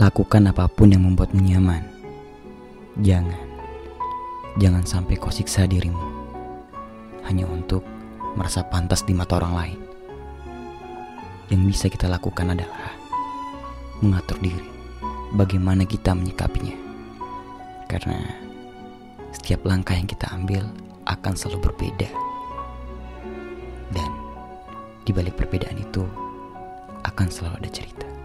Lakukan apa pun yang membuatmu nyaman. Jangan, jangan sampai kau siksa dirimu hanya untuk merasa pantas di mata orang lain. Yang bisa kita lakukan adalah mengatur diri, bagaimana kita menyikapinya. Karena setiap langkah yang kita ambil akan selalu berbeda. Dan di balik perbedaan itu akan selalu ada cerita.